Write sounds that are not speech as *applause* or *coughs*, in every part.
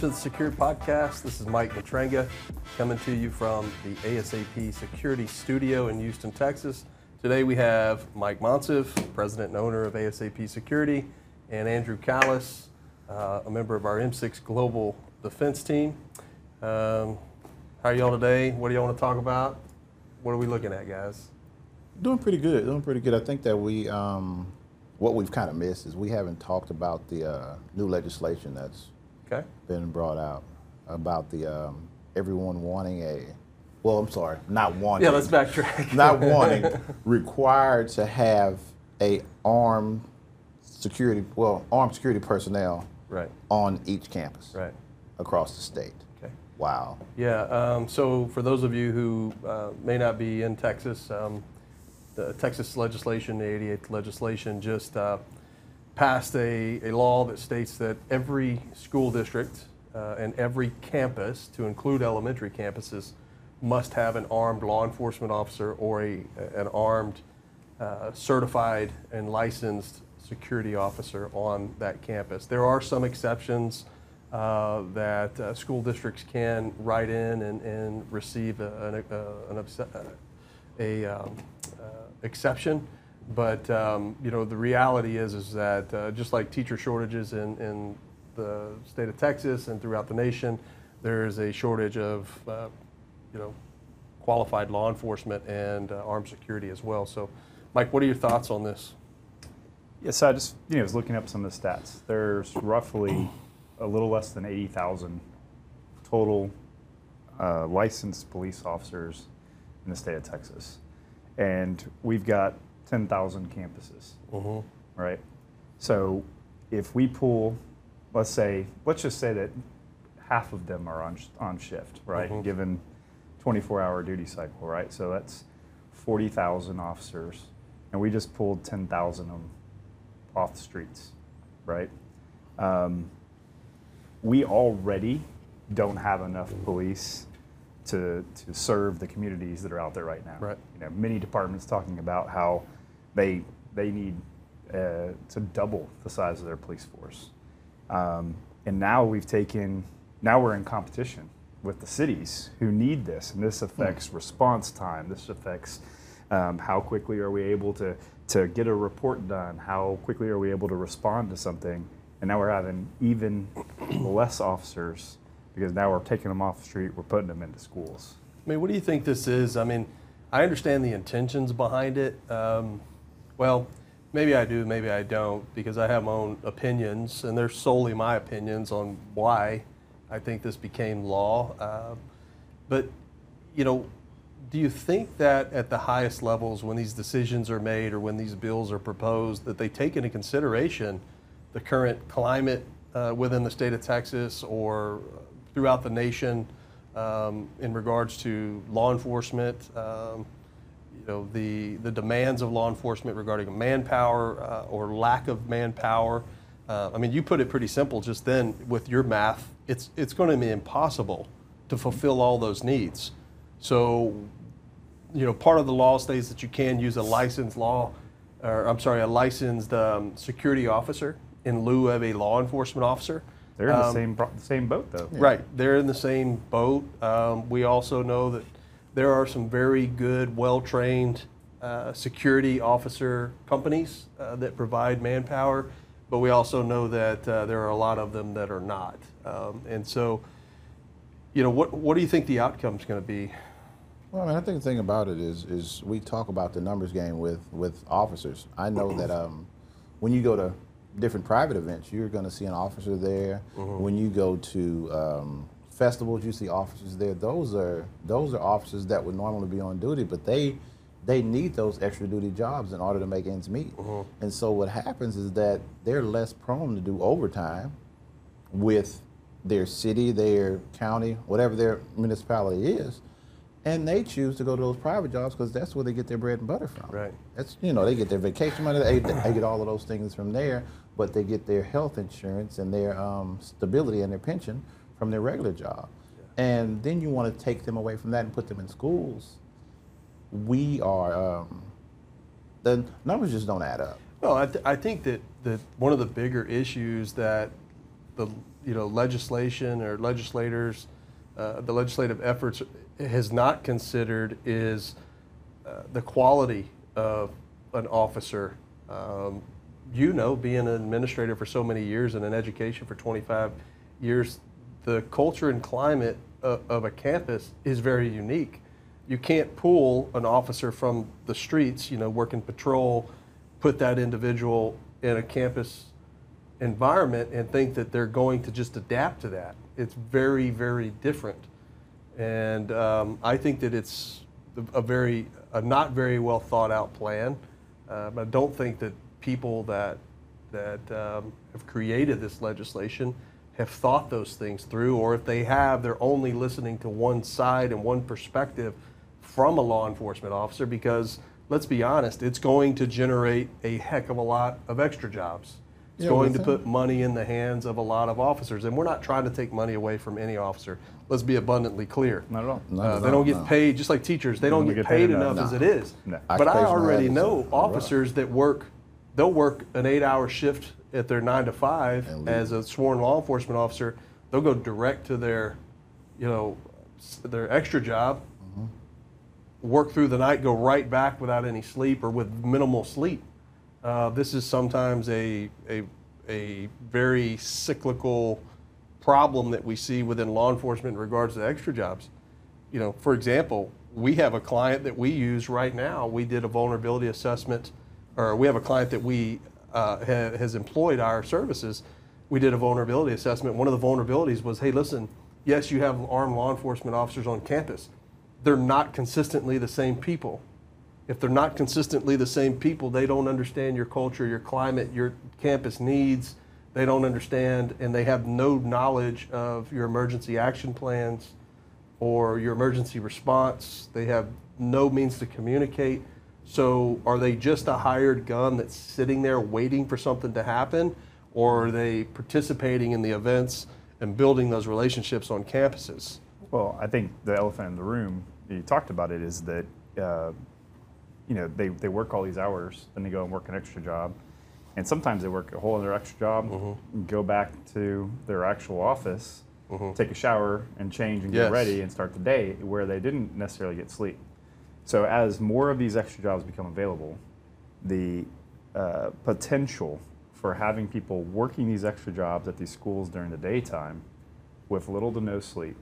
To the SecurED Podcast. This is Mike Matranga coming to you from the ASAP Security Studio in Houston, Texas. Today we have Mike Monsive, President and owner of ASAP Security, and Andrew Callis, uh, a member of our M6 Global Defense Team. Um, how are y'all today? What do y'all want to talk about? What are we looking at, guys? Doing pretty good. Doing pretty good. I think that we, um, what we've kind of missed is we haven't talked about the uh, new legislation that's Okay. been brought out about the um, everyone wanting a. Well, I'm sorry, not wanting. Yeah, let's backtrack. *laughs* not wanting *laughs* required to have a armed security, well, armed security personnel Right, on each campus right. across the state. Okay. Wow. Yeah, um, so for those of you who uh, may not be in Texas, um, the Texas legislation, the 88th legislation, just uh, passed a, a law that states that every school district uh, and every campus, to include elementary campuses, must have an armed law enforcement officer or a, an armed uh, certified and licensed security officer on that campus. There are some exceptions uh, that uh, school districts can write in and, and receive a, an, uh, an obse- uh, a um, uh, exception. But um, you know the reality is is that uh, just like teacher shortages in, in the state of Texas and throughout the nation, there is a shortage of uh, you know qualified law enforcement and uh, armed security as well. So, Mike, what are your thoughts on this? Yes, so I just you know was looking up some of the stats. There's roughly a little less than 80,000 total uh, licensed police officers in the state of Texas, and we've got 10,000 campuses. Mm-hmm. Right. So if we pull, let's say, let's just say that half of them are on on shift, right? Mhm. Given 24-hour duty cycle, right? So that's 40,000 officers, and we just pulled 10,000 of them off the streets, right? Um, we already don't have enough police to to serve the communities that are out there right now. Right. You know, many departments talking about how they they need uh, to double the size of their police force, um, and now we've taken now we're in competition with the cities who need this, and this affects response time. This affects um, how quickly are we able to to get a report done? How quickly are we able to respond to something? And now we're having even less officers because now we're taking them off the street, we're putting them into schools. I mean, what do you think this is? I mean, I understand the intentions behind it. Um, well, maybe I do, maybe I don't, because I have my own opinions, and they're solely my opinions on why I think this became law. Uh, but, you know, do you think that at the highest levels, when these decisions are made or when these bills are proposed, that they take into consideration the current climate uh, within the state of Texas or throughout the nation um, in regards to law enforcement, um, you know, the, the demands of law enforcement regarding manpower uh, or lack of manpower. Uh, I mean, you put it pretty simple just then with your math. It's, it's going to be impossible to fulfill all those needs. So, you know, part of the law states that you can use a licensed law, or I'm sorry, a licensed um, security officer in lieu of a law enforcement officer. They're in the Um, same pro- same boat though. Right, they're in the same boat. Um, we also know that there are some very good, well-trained uh, security officer companies uh, that provide manpower, but we also know that uh, there are a lot of them that are not. Um, and so, you know, what what do you think the outcome is going to be? Well, I mean, I think the thing about it is, is we talk about the numbers game with, with officers. I know that *clears throat* um, when you go to different private events, you're going to see an officer there. When you go to um, festivals, you see officers there. Those are those are officers that would normally be on duty, but they they need those extra duty jobs in order to make ends meet. And so what happens is that they're less prone to do overtime with their city, their county, whatever their municipality is, and they choose to go to those private jobs because that's where they get their bread and butter from. Right. That's you know they get their vacation money, they, they get all of those things from there, but they get their health insurance and their um, stability and their pension from their regular job, and then you want to take them away from that and put them in schools. We are um, the numbers just don't add up. Well, I, th- I think that, that one of the bigger issues that the you know, legislation or legislators, uh, the legislative efforts has not considered is uh, the quality of an officer. Um, you know, being an administrator for so many years and in education for 25 years, the culture and climate of, of a campus is very unique. You can't pull an officer from the streets, you know, working patrol, put that individual in a campus environment and think that they're going to just adapt to that. It's very, very different. And um, I think that it's a very, a not very well thought out plan. Um, I don't think that people that, that um, have created this legislation have thought those things through, or if they have, they're only listening to one side and one perspective from a law enforcement officer because, let's be honest, it's going to generate a heck of a lot of extra jobs. It's Yeah, going to put money in the hands of a lot of officers, and we're not trying to take money away from any officer. Let's be abundantly clear. Not at all. Not Uh, at they all, don't get no. paid, just like teachers, they don't We get get paid paid enough. enough as it is. No. But I already know officers that work, they'll work an eight-hour shift at their nine to five And as a sworn law enforcement officer. They'll go direct to their, you know, their extra job, work through the night, go right back without any sleep or with minimal sleep. Uh, this is sometimes a, a, a very cyclical problem that we see within law enforcement in regards to extra jobs. You know, for example, we have a client that we use right now. We did a vulnerability assessment, or we have a client that we uh, ha, has employed our services. We did a vulnerability assessment. One of the vulnerabilities was, hey, listen, yes, you have armed law enforcement officers on campus. They're not consistently the same people. If they're not consistently the same people, they don't understand your culture, your climate, your campus needs. They don't understand, and they have no knowledge of your emergency action plans or your emergency response. They have no means to communicate. So, are they just a hired gun that's sitting there waiting for something to happen, or are they participating in the events and building those relationships on campuses? Well, I think the elephant in the room, you talked about it, is that, uh, you know, they, they work all these hours, then they go and work an extra job. And sometimes they work a whole other extra job, Mm-hmm. go back to their actual office, take a shower and change and get Yes. ready and start the day where they didn't necessarily get sleep. So as more of these extra jobs become available, the uh, potential for having people working these extra jobs at these schools during the daytime with little to no sleep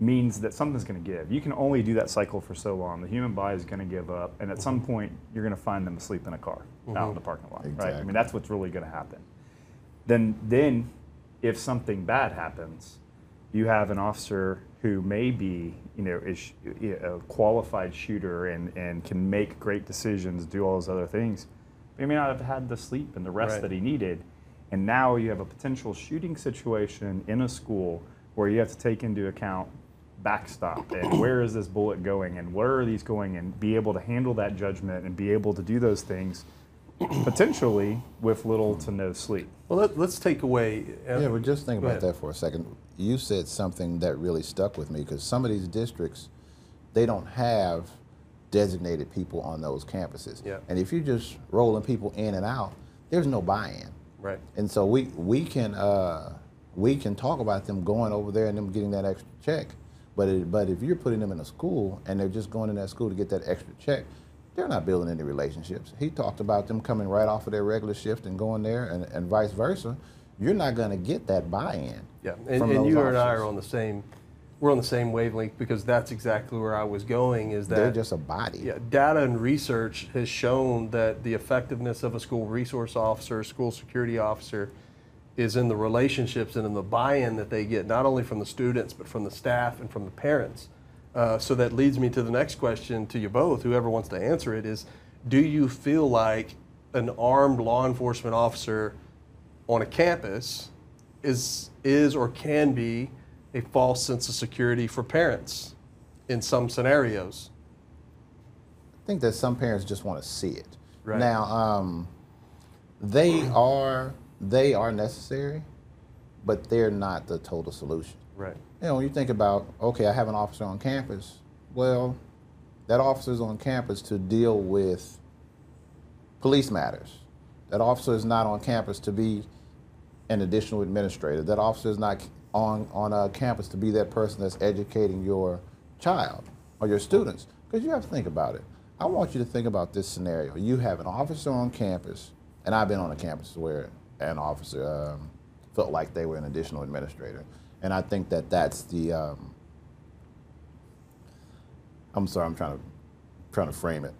means that something's going to give. You can only do that cycle for so long. The human body is going to give up, and at some point, you're going to find them asleep in a car out in the parking lot. Right? I mean, that's what's really going to happen. Then, then, if something bad happens, you have an officer who may be, you know, is a qualified shooter and, and can make great decisions, do all those other things. But he may not have had the sleep and the rest Right. that he needed. And now you have a potential shooting situation in a school where you have to take into account backstop and *coughs* where is this bullet going and where are these going and be able to handle that judgment and be able to do those things potentially with little to no sleep. Well, let, let's take away. uh, Yeah, but just think about ahead. that for a second. You said something that really stuck with me because some of these districts, they don't have designated people on those campuses. Yeah. And if you're just rolling people in and out, there's no buy-in. Right. And so we we can uh, we can talk about them going over there and them getting that extra check, but it, but if you're putting them in a school and they're just going in that school to get that extra check, they're not building any relationships. He talked about them coming right off of their regular shift and going there, and, and vice versa. You're not going to get that buy-in. Yeah, and, and you and I are on the same, we're on the same wavelength because that's exactly where I was going. Is that They're just a body. yeah, data and research has shown that the effectiveness of a school resource officer, school security officer, is in the relationships and in the buy-in that they get, not only from the students but from the staff and from the parents. Uh, so that leads me to the next question to you both, whoever wants to answer it, is: Do you feel like an armed law enforcement officer on a campus is is or can be a false sense of security for parents in some scenarios? I think that some parents just want to see it. Right. Now, um, they are they are necessary, but they're not the total solution. Right. You know, when you think about, okay, I have an officer on campus. Well, that officer is on campus to deal with police matters. That officer is not on campus to be an additional administrator. That officer is not on on uh, campus to be that person that's educating your child or your students. Because you have to think about it. I want you to think about this scenario. You have an officer on campus, and I've been on a campus where an officer um, felt like they were an additional administrator, and I think that that's the. Um, I'm sorry, I'm trying to trying to frame it.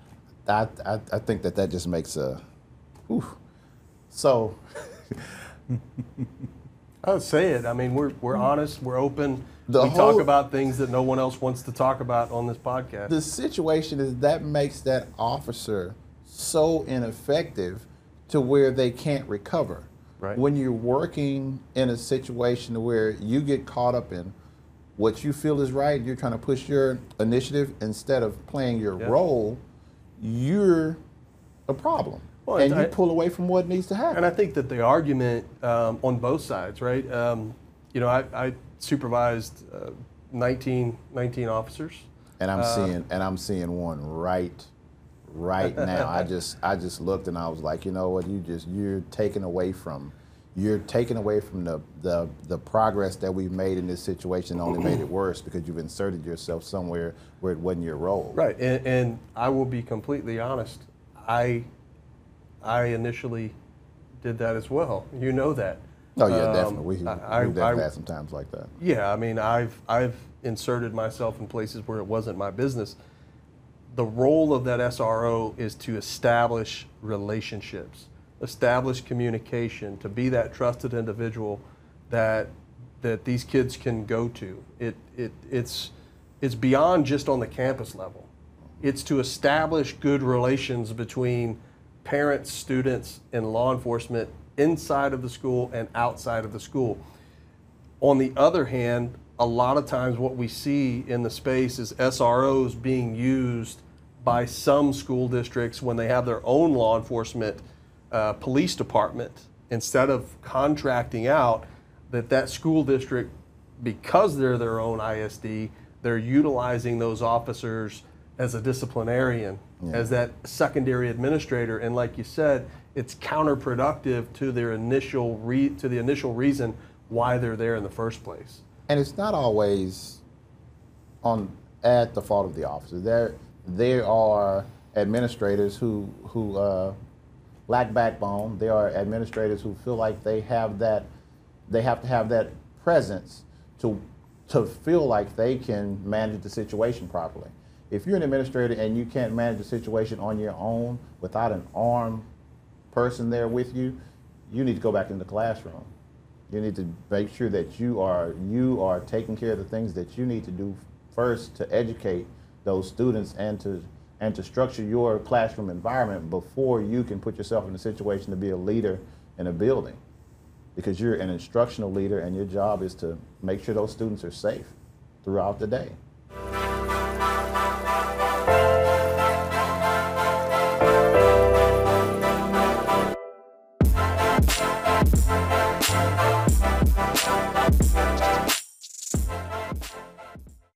I I, I think that that just makes a. Whew. So. *laughs* I would say it. I mean, we're, we're honest, we're open. The we whole- talk about things that no one else wants to talk about on this podcast. the situation is that makes that officer so ineffective to where they can't recover. Right. When you're working in a situation where you get caught up in what you feel is right, you're trying to push your initiative instead of playing your role, you're a problem. Well, and and you I- pull away from what needs to happen. And I think that the argument um, on both sides, right? Um, you know, I, I supervised uh, 19, 19 officers. and I'm Uh, seeing and I'm seeing one right right *laughs* now. I just I just looked and I was like, you know what, you just you're taking away from you're taking away from the, the the progress that we've made in this situation only made it worse because you've inserted yourself somewhere where it wasn't your role. Right. And, and I will be completely honest. I, I initially did that as well. You know that. Oh yeah, Um, definitely. We, I- we've I- had some times like that. Yeah, I mean, I've I've inserted myself in places where it wasn't my business. The role of that SRO is to establish relationships, establish communication, to be that trusted individual that that these kids can go to. It it it's it's beyond just on the campus level. It's to establish good relations between parents, students, and law enforcement inside of the school and outside of the school. On the other hand, a lot of times what we see in the space is SROs being used by some school districts when they have their own law enforcement uh, police department. Instead of contracting out that that school district because they're their own ISD they're utilizing those officers as a disciplinarian as that secondary administrator. And like you said it's counterproductive to their initial re- to the initial reason why they're there in the first place and it's not always on at the fault of the officer. There there are administrators who who uh, lack backbone. There are administrators who feel like they have that they have to have that presence to to feel like they can manage the situation properly. If you're an administrator and you can't manage the situation on your own without an armed person there with you, you need to go back in the classroom. You need to make sure that you are you are taking care of the things that you need to do first to educate those students and to and to structure your classroom environment before you can put yourself in a situation to be a leader in a building. Because you're an instructional leader and your job is to make sure those students are safe throughout the day.